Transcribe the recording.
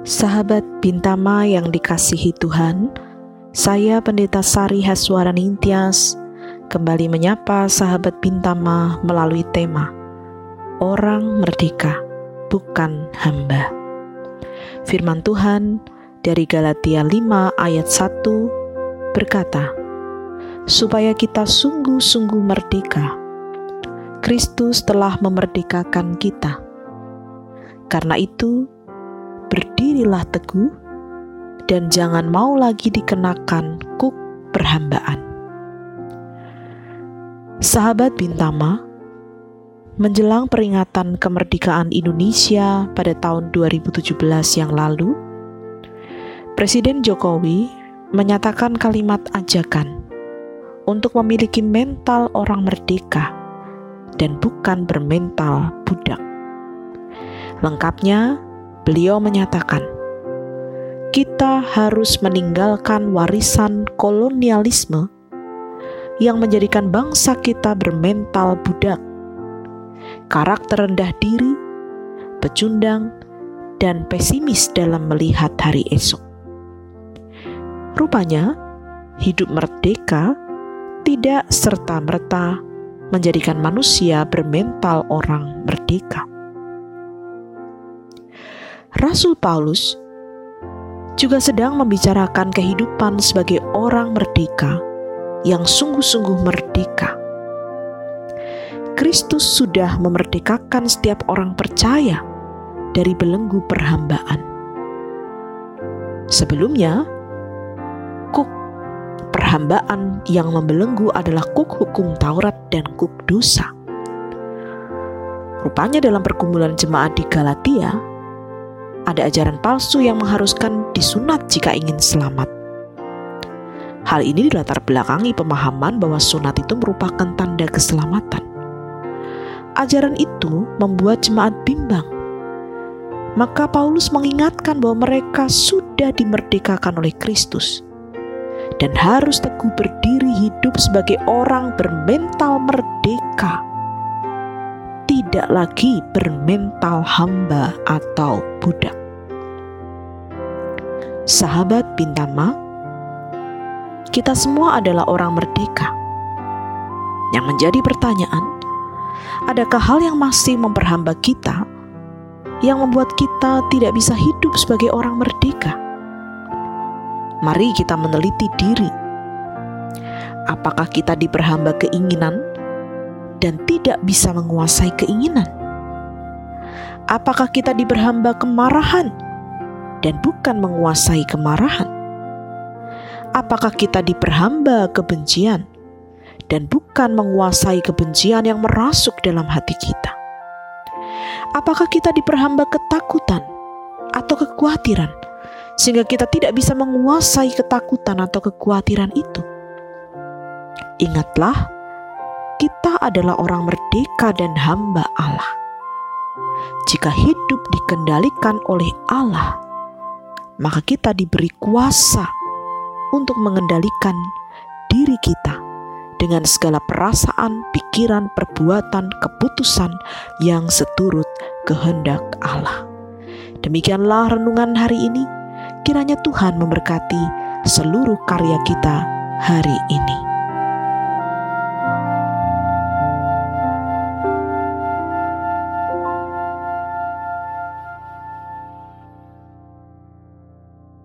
Sahabat Bintama yang dikasihi Tuhan, saya Pendeta Sari Haswara Nintias kembali menyapa sahabat Bintama melalui tema Orang Merdeka, Bukan Hamba. Firman Tuhan dari Galatia 5 ayat 1 berkata, Supaya kita sungguh-sungguh merdeka, Kristus telah memerdekakan kita. Karena itu, berdirilah teguh dan jangan mau lagi dikenakan kuk perhambaan. Sahabat Bintama, menjelang peringatan kemerdekaan Indonesia pada tahun 2017 yang lalu, Presiden Jokowi menyatakan kalimat ajakan untuk memiliki mental orang merdeka dan bukan bermental budak. Lengkapnya, beliau menyatakan, "Kita harus meninggalkan warisan kolonialisme yang menjadikan bangsa kita bermental budak, karakter rendah diri, pecundang, dan pesimis dalam melihat hari esok." Rupanya, hidup merdeka tidak serta-merta menjadikan manusia bermental orang merdeka. Rasul Paulus juga sedang membicarakan kehidupan sebagai orang merdeka yang sungguh-sungguh merdeka. Kristus sudah memerdekakan setiap orang percaya dari belenggu perhambaan. Sebelumnya, kuk perhambaan yang membelenggu adalah kuk hukum Taurat dan kuk dosa. Rupanya dalam pergumulan jemaat di Galatia, ada ajaran palsu yang mengharuskan disunat jika ingin selamat. Hal ini dilatar belakangi pemahaman bahwa sunat itu merupakan tanda keselamatan. Ajaran itu membuat jemaat bimbang. Maka Paulus mengingatkan bahwa mereka sudah dimerdekakan oleh Kristus dan harus teguh berdiri hidup sebagai orang bermental merdeka tidak lagi bermental hamba atau budak. Sahabat Bintama, kita semua adalah orang merdeka. Yang menjadi pertanyaan, adakah hal yang masih memperhamba kita yang membuat kita tidak bisa hidup sebagai orang merdeka? Mari kita meneliti diri. Apakah kita diperhamba keinginan dan tidak bisa menguasai keinginan? Apakah kita diberhamba kemarahan dan bukan menguasai kemarahan? Apakah kita diperhamba kebencian dan bukan menguasai kebencian yang merasuk dalam hati kita? Apakah kita diperhamba ketakutan atau kekhawatiran sehingga kita tidak bisa menguasai ketakutan atau kekhawatiran itu? Ingatlah kita adalah orang merdeka dan hamba Allah. Jika hidup dikendalikan oleh Allah, maka kita diberi kuasa untuk mengendalikan diri kita dengan segala perasaan, pikiran, perbuatan, keputusan yang seturut kehendak Allah. Demikianlah renungan hari ini. Kiranya Tuhan memberkati seluruh karya kita hari ini.